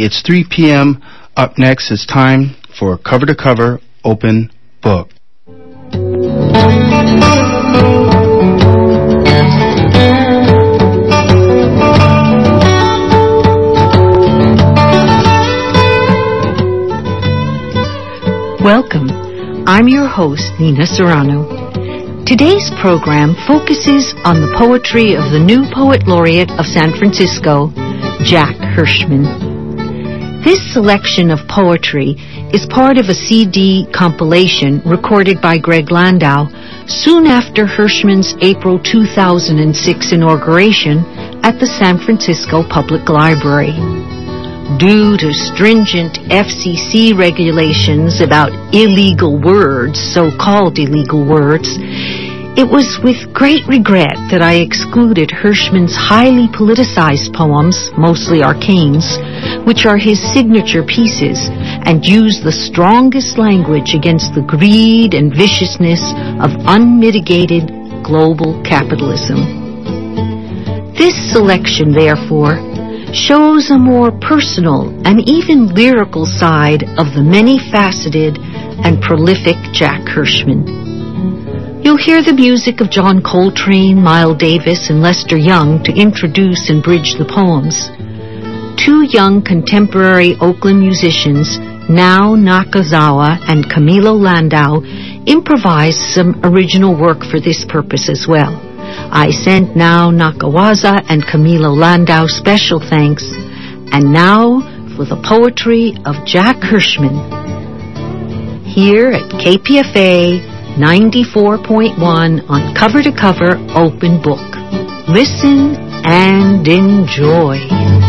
It's 3 p.m. Up next, it's time for Cover to Cover Open Book. Welcome. I'm your host, Nina Serrano. Today's program focuses on the poetry of the new poet laureate of San Francisco, Jack Hirschman. This selection of poetry is part of a CD compilation recorded by Greg Landau soon after Hirschman's April 2006 inauguration at the San Francisco Public Library due to stringent FCC regulations about illegal words, so-called illegal words, it was with great regret that I excluded Hirschman's highly politicized poems, mostly arcanes, which are his signature pieces, and used the strongest language against the greed and viciousness of unmitigated global capitalism. This selection, therefore, shows a more personal and even lyrical side of the many-faceted and prolific Jack Hirschman. You'll hear the music of John Coltrane, Miles Davis, and Lester Young to introduce and bridge the poems. Two young contemporary Oakland musicians, Nao Nakazawa and Camilo Landau, improvised some original work for this purpose as well. I send Nao Nakazawa and Camilo Landau special thanks. And now for the poetry of Jack Hirschman. Here at KPFA 94.1 on cover to cover open book. Listen and enjoy.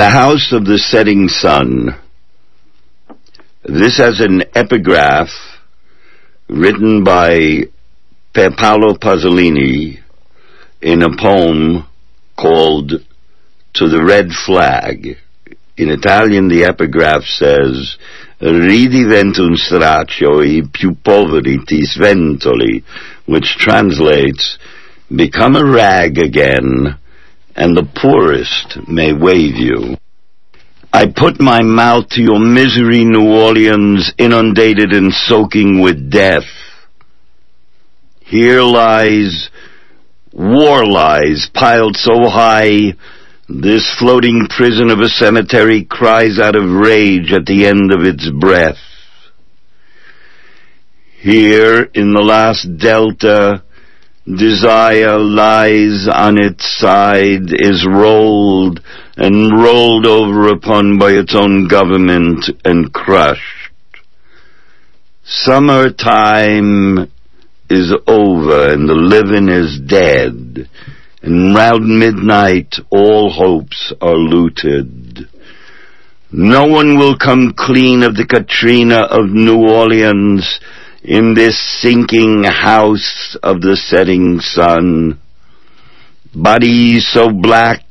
The House of the Setting Sun. This has an epigraph written by Paolo Pasolini in a poem called To the Red Flag. In Italian, the epigraph says, Ridivento un straccio i più poveri ti sventoli, which translates, Become a rag again, and the poorest may wave you. I put my mouth to your misery, New Orleans, inundated and soaking with death. Here lies, war lies piled so high, this floating prison of a cemetery cries out of rage at the end of its breath. Here, in the last delta, Desire lies on its side, is rolled and rolled over upon by its own government and crushed. Summertime is over and the living is dead, and round midnight all hopes are looted. No one will come clean of the Katrina of New Orleans, in this sinking house of the setting sun. Bodies so black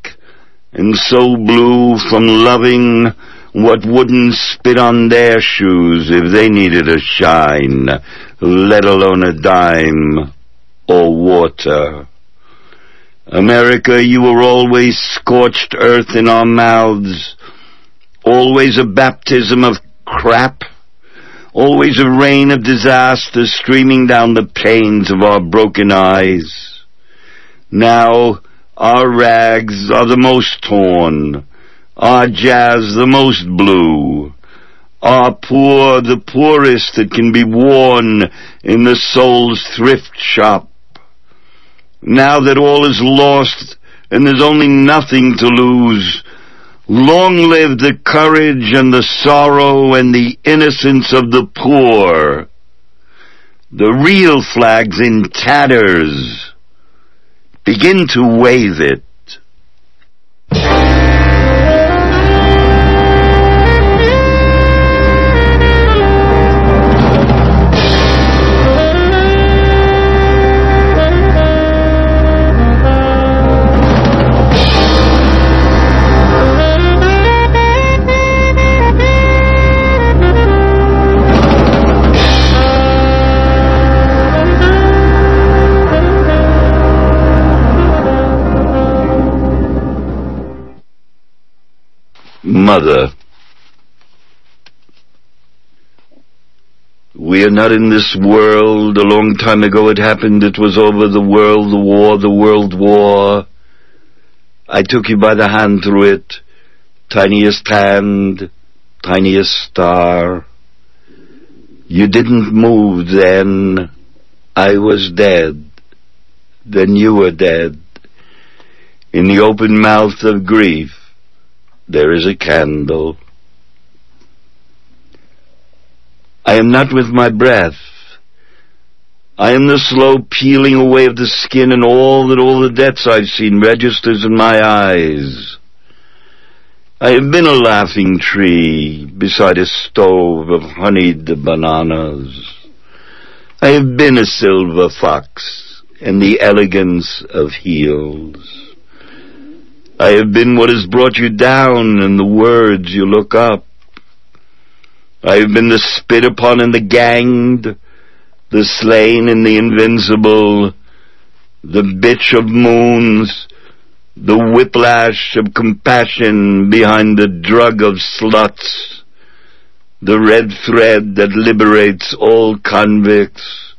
and so blue from loving what wouldn't spit on their shoes if they needed a shine, let alone a dime or water. America, you were always scorched earth in our mouths, always a baptism of crap, always a rain of disaster streaming down the panes of our broken eyes. Now our rags are the most torn, our jazz the most blue, our poor the poorest that can be worn in the soul's thrift shop. Now that all is lost and there's only nothing to lose, Long live the courage and the sorrow and the innocence of the poor. The real flag's in tatters. Begin to wave it. Mother, we are not in this world. A long time ago it happened. It was over the world, the war, the world war. I took you by the hand through it. Tiniest hand, tiniest star. You didn't move then. I was dead. Then you were dead. In the open mouth of grief, there is a candle. I am not with my breath. I am the slow peeling away of the skin and all that all the deaths I've seen registers in my eyes. I have been a laughing tree beside a stove of honeyed bananas. I have been a silver fox in the elegance of heels. I have been what has brought you down and the words you look up. I have been the spit upon and the ganged, the slain and the invincible, the bitch of moons, the whiplash of compassion behind the drug of sluts, the red thread that liberates all convicts,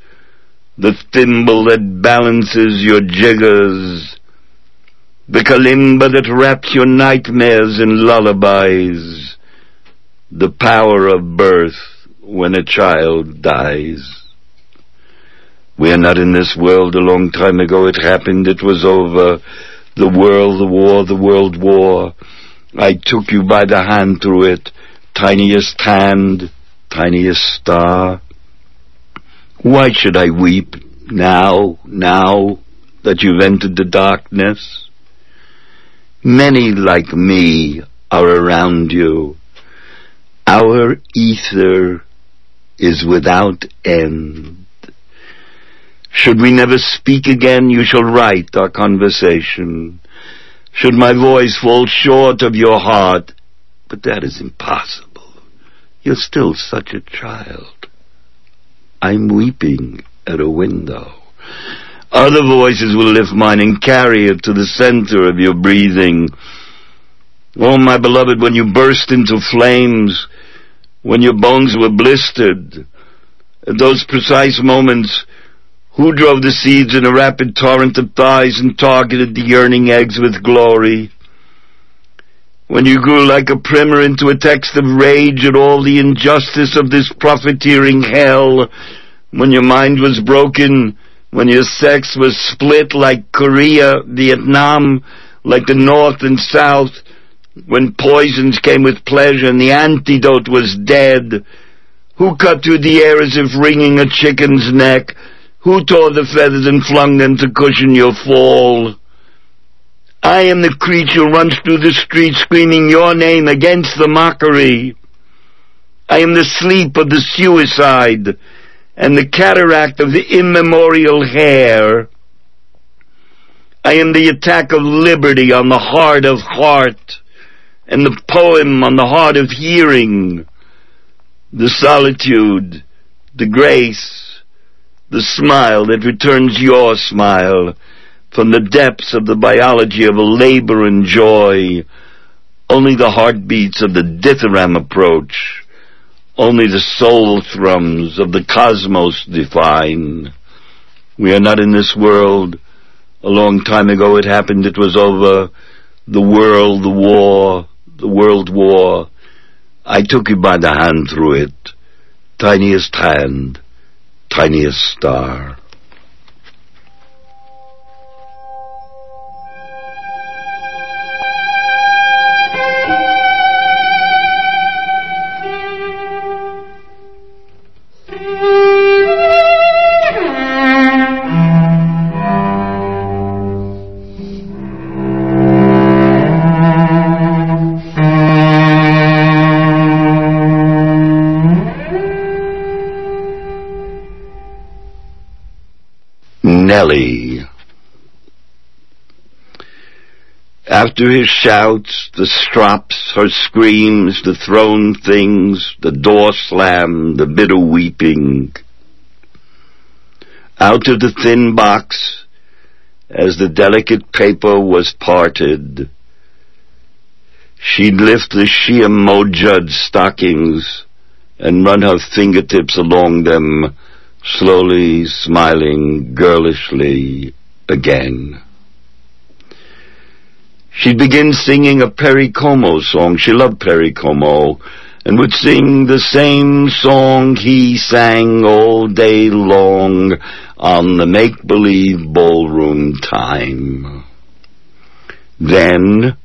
the thimble that balances your jiggers, the kalimba that wraps your nightmares in lullabies, the power of birth when a child dies. We are not in this world a long time ago. It happened. It was over. The world, the war, the world war. I took you by the hand through it. Tiniest hand, tiniest star. Why should I weep now, now that you've entered the darkness? Many like me are around you. Our ether is without end. Should we never speak again, you shall write our conversation. Should my voice fall short of your heart, but that is impossible. You're still such a child. I'm weeping at a window. Other voices will lift mine and carry it to the center of your breathing. Oh, my beloved, when you burst into flames, when your bones were blistered, at those precise moments, who drove the seeds in a rapid torrent of thighs and targeted the yearning eggs with glory? When you grew like a primer into a text of rage at all the injustice of this profiteering hell, when your mind was broken, when your sex was split like Korea, Vietnam, like the North and South, when poisons came with pleasure and the antidote was dead, who cut through the air as if wringing a chicken's neck? Who tore the feathers and flung them to cushion your fall? I am the creature runs through the street screaming your name against the mockery. I am the sleep of the suicide and the cataract of the immemorial hair. I am the attack of liberty on the heart of heart, and the poem on the heart of hearing, the solitude, the grace, the smile that returns your smile from the depths of the biology of a labor and joy. Only the heartbeats of the dithyramb approach only the soul thrums of the cosmos define. We are not in this world. A long time ago it happened, it was over. The world, the war, the world war. I took you by the hand through it. Tiniest hand, tiniest star. After his shouts, the strops, her screams, the thrown things, the door slam, the bitter weeping. Out of the thin box, as the delicate paper was parted, she'd lift the sheer Mojud stockings and run her fingertips along them, slowly smiling girlishly again. She'd begin singing a Perry Como song. She loved Perry Como and would sing the same song he sang all day long on the make-believe ballroom time. Then,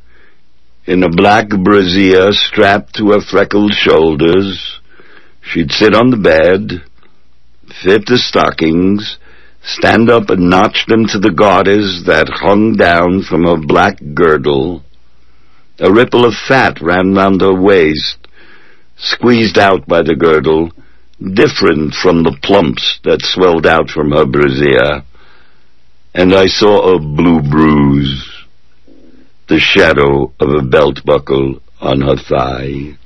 in a black brassiere strapped to her freckled shoulders, she'd sit on the bed, fit the stockings, stand up and notch them to the garters that hung down from her black girdle. A ripple of fat ran round her waist, squeezed out by the girdle, different from the plumps that swelled out from her brassiere. And I saw a blue bruise, the shadow of a belt buckle on her thigh.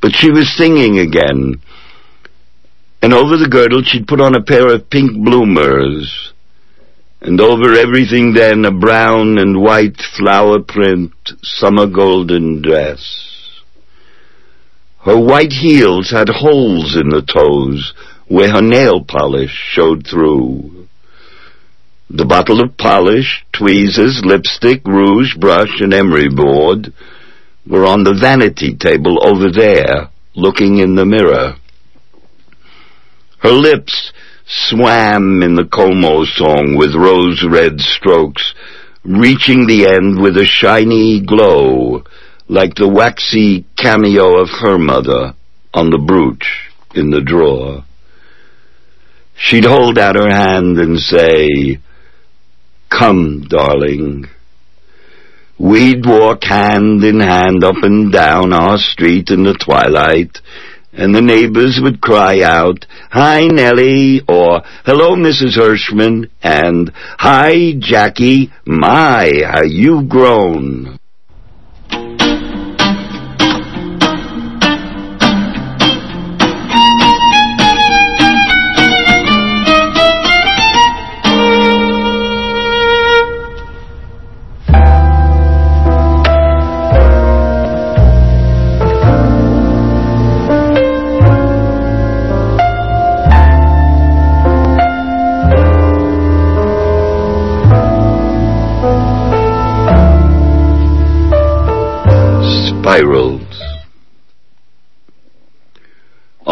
But she was singing again, and over the girdle she'd put on a pair of pink bloomers, and over everything then a brown and white flower print summer golden dress. Her white heels had holes in the toes where her nail polish showed through. The bottle of polish, tweezers, lipstick, rouge, brush, and emery board were on the vanity table over there, looking in the mirror. Her lips swam in the Como song with rose-red strokes, reaching the end with a shiny glow, like the waxy cameo of her mother on the brooch in the drawer. She'd hold out her hand and say, Come, darling. We'd walk hand in hand up and down our street in the twilight, and the neighbors would cry out, Hi, Nellie, or Hello, Mrs. Hirschman, and Hi, Jackie, my, how you've grown.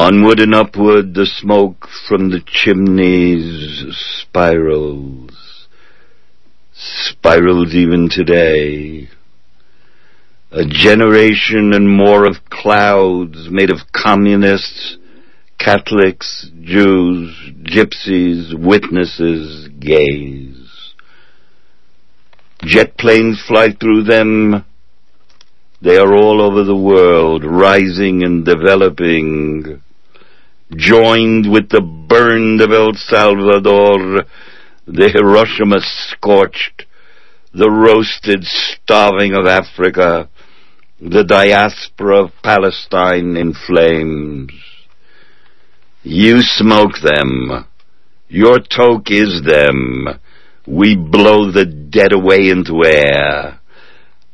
Onward and upward the smoke from the chimneys spirals. Spirals even today. A generation and more of clouds made of communists, Catholics, Jews, gypsies, witnesses, gays. Jet planes fly through them they are all over the world, rising and developing, joined with the burned of El Salvador, the Hiroshima scorched, the roasted starving of Africa, the diaspora of Palestine in flames. You smoke them. Your toke is them. We blow the dead away into air.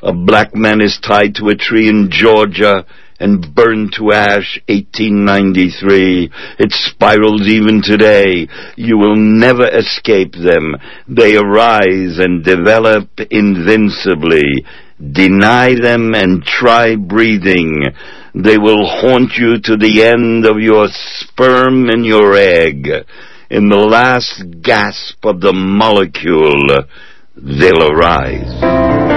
A black man is tied to a tree in Georgia and burned to ash 1893. It spirals even today. You will never escape them. They arise and develop invincibly. Deny them and try breathing. They will haunt you to the end of your sperm and your egg. In the last gasp of the molecule, they'll arise.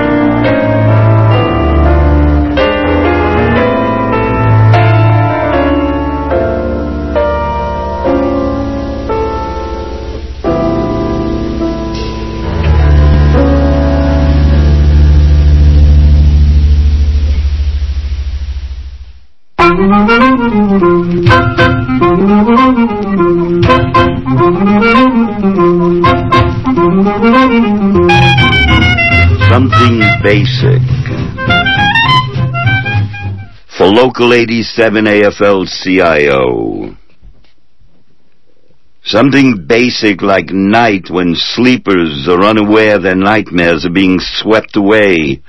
Local 87 AFL-CIO. Something basic like night when sleepers are unaware their nightmares are being swept away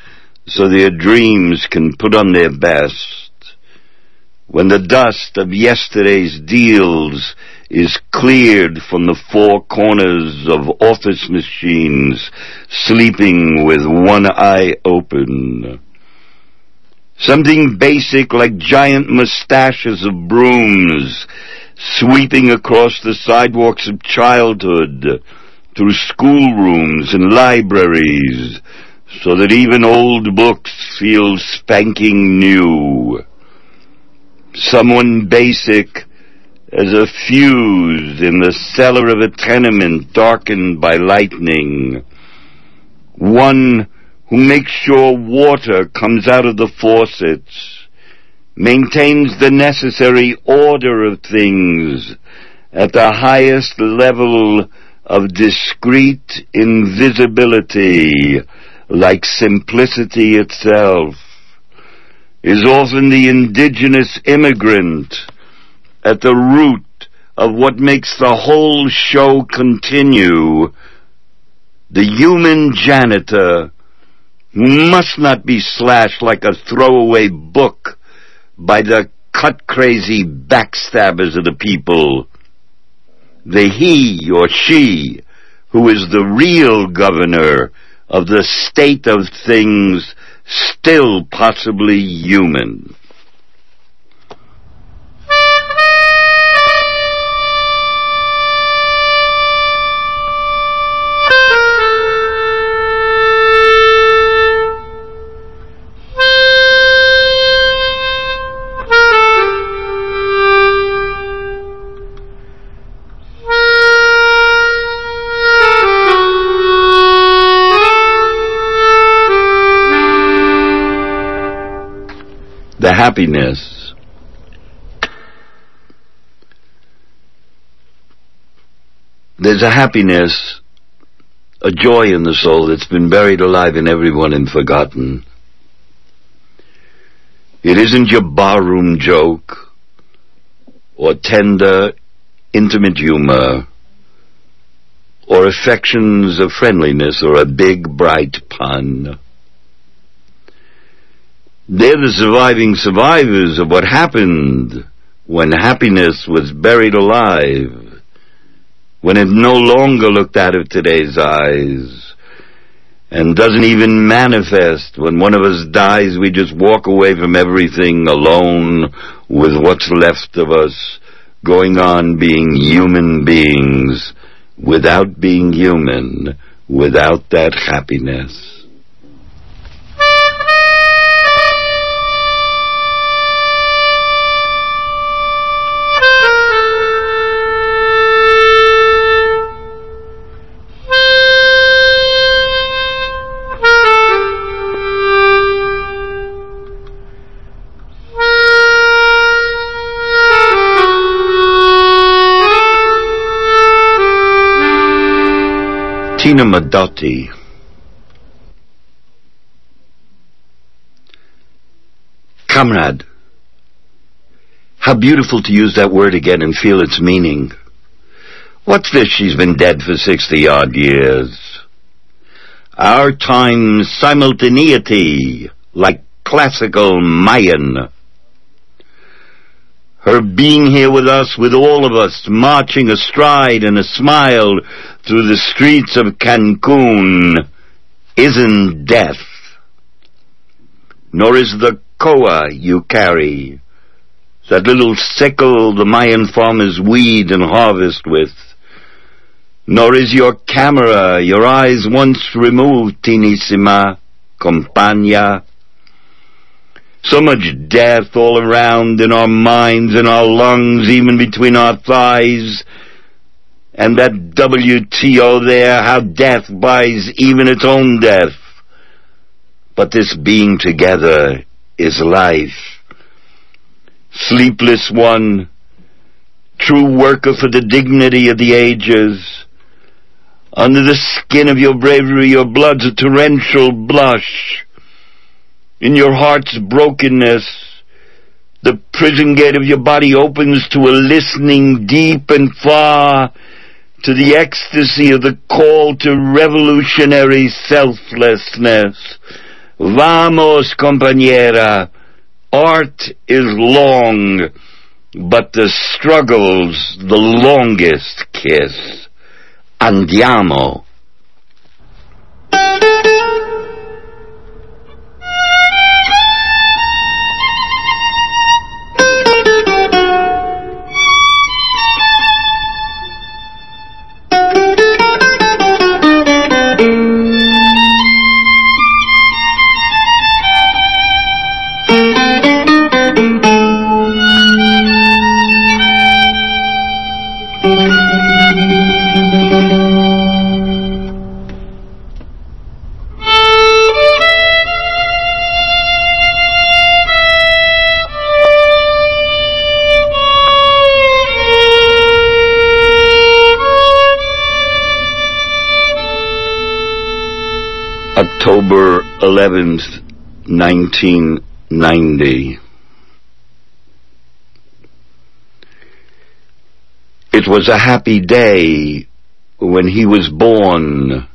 so their dreams can put on their best. When the dust of yesterday's deals is cleared from the four corners of office machines sleeping with one eye open. Something basic like giant mustaches of brooms sweeping across the sidewalks of childhood through schoolrooms and libraries so that even old books feel spanking new. Someone basic as a fuse in the cellar of a tenement darkened by lightning. One who makes sure water comes out of the faucets, maintains the necessary order of things at the highest level of discreet invisibility, like simplicity itself, is often the indigenous immigrant at the root of what makes the whole show continue, the human janitor must not be slashed like a throwaway book by the cut-crazy backstabbers of the people. The he or she who is the real governor of the state of things still possibly human. Happiness there's a happiness, a joy in the soul that's been buried alive in everyone and forgotten. It isn't your barroom joke or tender, intimate humor or affections of friendliness or a big, bright pun. They're the surviving survivors of what happened when happiness was buried alive, when it no longer looked out of today's eyes, and doesn't even manifest. When one of us dies, we just walk away from everything alone with what's left of us, going on being human beings without being human, without that happiness. Tina Modotti. Comrade. How beautiful to use that word again and feel its meaning. What's this she's been dead for sixty odd years? Our time's simultaneity, like classical Mayan. Her being here with us, with all of us, marching astride and a smile through the streets of Cancun, isn't death. Nor is the koa you carry, that little sickle the Mayan farmers weed and harvest with. Nor is your camera, your eyes once removed, Tinissima, Compagna, so much death all around in our minds, in our lungs, even between our thighs. And that WTO there, how death buys even its own death. But this being together is life. Sleepless one, true worker for the dignity of the ages, Under the skin of your bravery, your blood's a torrential blush. In your heart's brokenness, the prison gate of your body opens to a listening deep and far to the ecstasy of the call to revolutionary selflessness. Vamos, compañera. Art is long, but the struggle's the longest kiss. Andiamo. October 11th, 1990. It was a happy day when he was born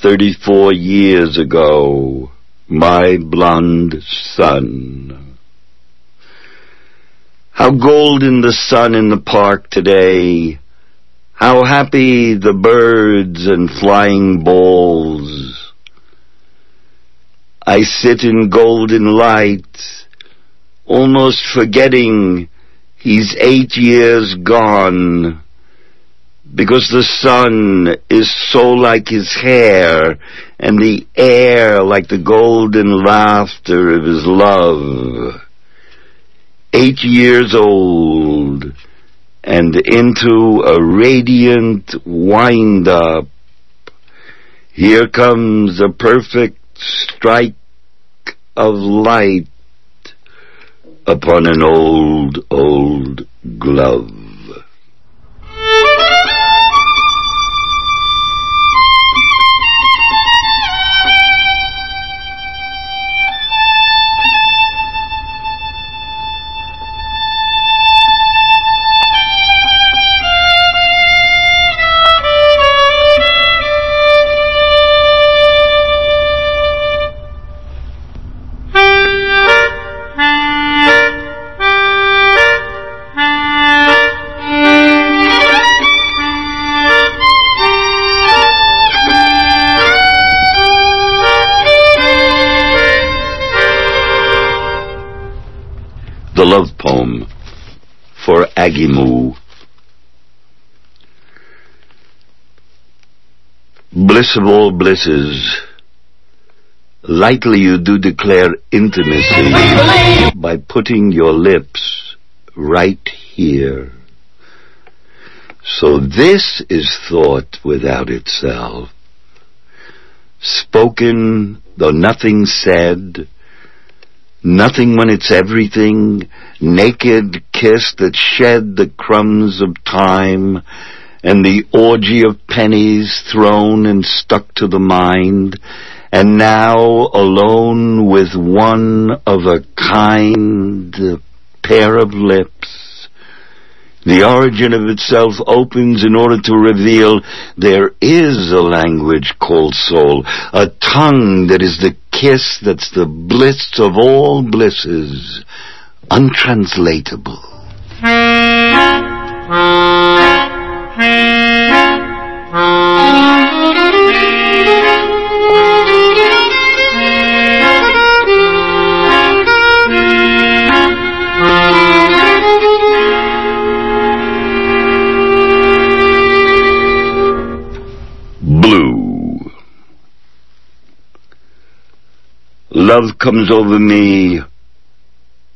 34 years ago, my blonde son. How golden the sun in the park today. How happy the birds and flying balls. I sit in golden light, almost forgetting he's eight years gone, because the sun is so like his hair, and the air like the golden laughter of his love. Eight years old, and into a radiant wind-up. Here comes a perfect strike of light upon an old, old glove. For Agimu. Bliss of all blisses, lightly you do declare intimacy by putting your lips right here. So this is thought without itself, spoken though nothing said, Nothing when it's everything, naked kiss that shed the crumbs of time, and the orgy of pennies thrown and stuck to the mind, and now alone with one of a kind pair of lips. The origin of itself opens in order to reveal there is a language called soul, a tongue that is the kiss that's the bliss of all blisses, untranslatable. Love comes over me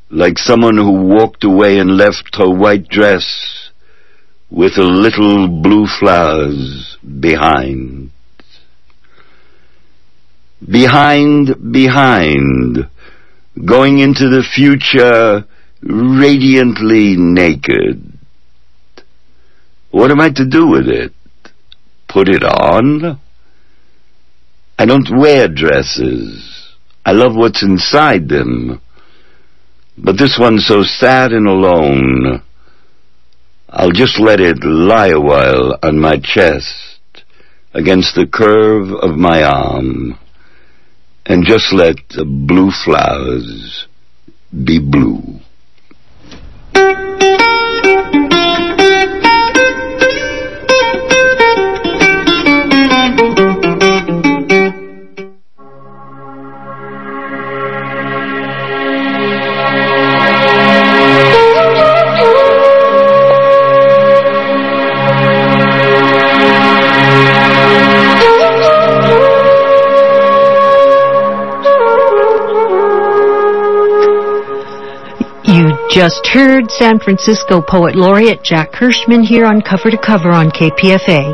like someone who walked away and left her white dress with a little blue flowers behind. Behind, behind, going into the future radiantly naked. What am I to do with it? put it on. I don't wear dresses. I love what's inside them. But this one's so sad and alone. I'll just let it lie a while on my chest against the curve of my arm and just let the blue flowers be blue. Just heard San Francisco Poet Laureate Jack Hirschman here on Cover to Cover on KPFA.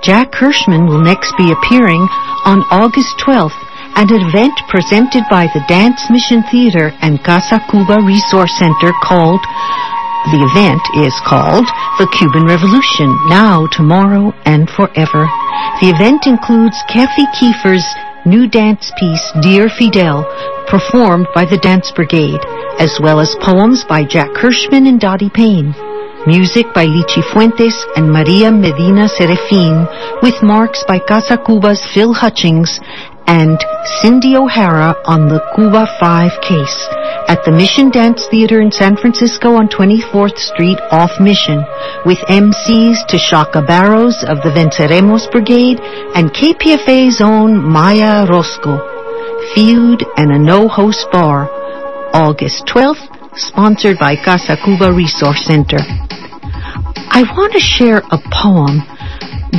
Jack Hirschman will next be appearing on August 12th at an event presented by the Dance Mission Theater and Casa Cuba Resource Center called the event is called The Cuban Revolution, Now, Tomorrow, and Forever. The event includes Krissy Keefer's new dance piece, Dear Fidel, performed by the Dance Brigade as well as poems by Jack Hirschman and Dottie Payne. Music by Lichi Fuentes and Maria Medina Serafin, with marks by Casa Cuba's Phil Hutchings and Cindy O'Hara on the Cuba 5 case at the Mission Dance Theater in San Francisco on 24th Street off Mission with MCs Tashaka Barrows of the Venceremos Brigade and KPFA's own Maya Rosco. Feud and a no-host bar August 12th, sponsored by Casa Cuba Resource Center. I want to share a poem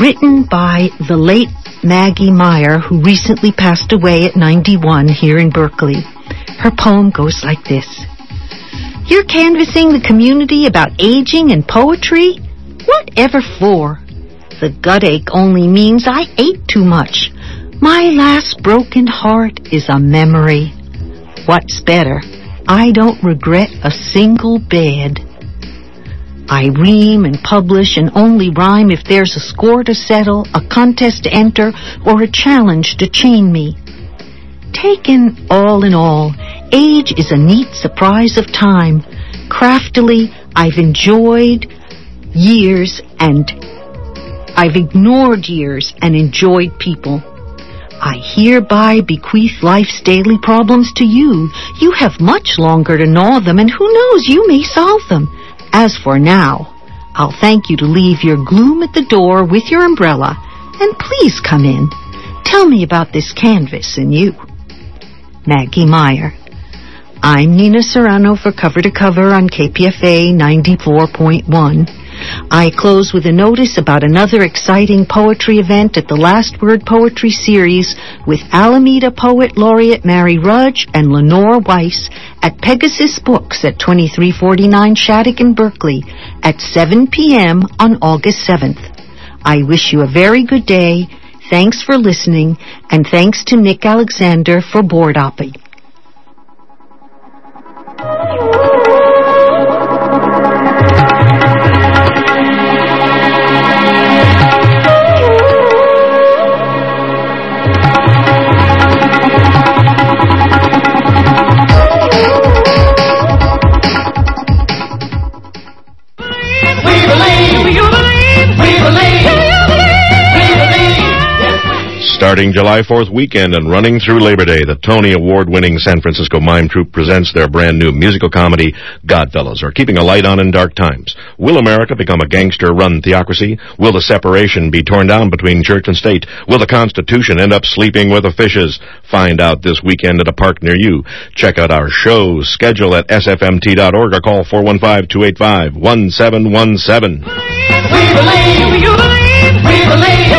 written by the late Maggi Meyer, who recently passed away at 91 here in Berkeley. Her poem goes like this. You're canvassing the community about aging and poetry? Whatever for? The gut ache only means I ate too much. My last broken heart is a memory. What's better? I don't regret a single bed. I ream and publish and only rhyme if there's a score to settle, a contest to enter, or a challenge to chain me. Taken all in all, age is a neat surprise of time. Craftily, I've enjoyed years and I've ignored years and enjoyed people. I hereby bequeath life's daily problems to you. You have much longer to gnaw them, and who knows, you may solve them. As for now, I'll thank you to leave your gloom at the door with your umbrella, and please come in. Tell me about this canvas and you. Maggi Meyer. I'm Nina Serrano for Cover to Cover on KPFA 94.1. I close with a notice about another exciting poetry event at the Last Word Poetry Series with Alameda Poet Laureate Mary Rudge and Lenore Weiss at Pegasus Books at 2349 Shattuck in Berkeley at 7 p.m. on August 7th. I wish you a very good day. Thanks for listening, and thanks to Nick Alexander for board opping. Starting July 4th weekend and running through Labor Day, the Tony Award-winning San Francisco Mime Troupe presents their brand new musical comedy, Godfellas, or Keeping a Light On in Dark Times. Will America become a gangster-run theocracy? Will the separation be torn down between church and state? Will the Constitution end up sleeping with the fishes? Find out this weekend at a park near you. Check out our show schedule at sfmt.org or call 415-285-1717. We believe, you believe, we believe.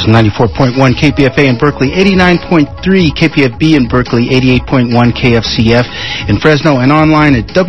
It's 94.1 KPFA in Berkeley, 89.3 KPFB in Berkeley, 88.1 KFCF in Fresno, and online at W.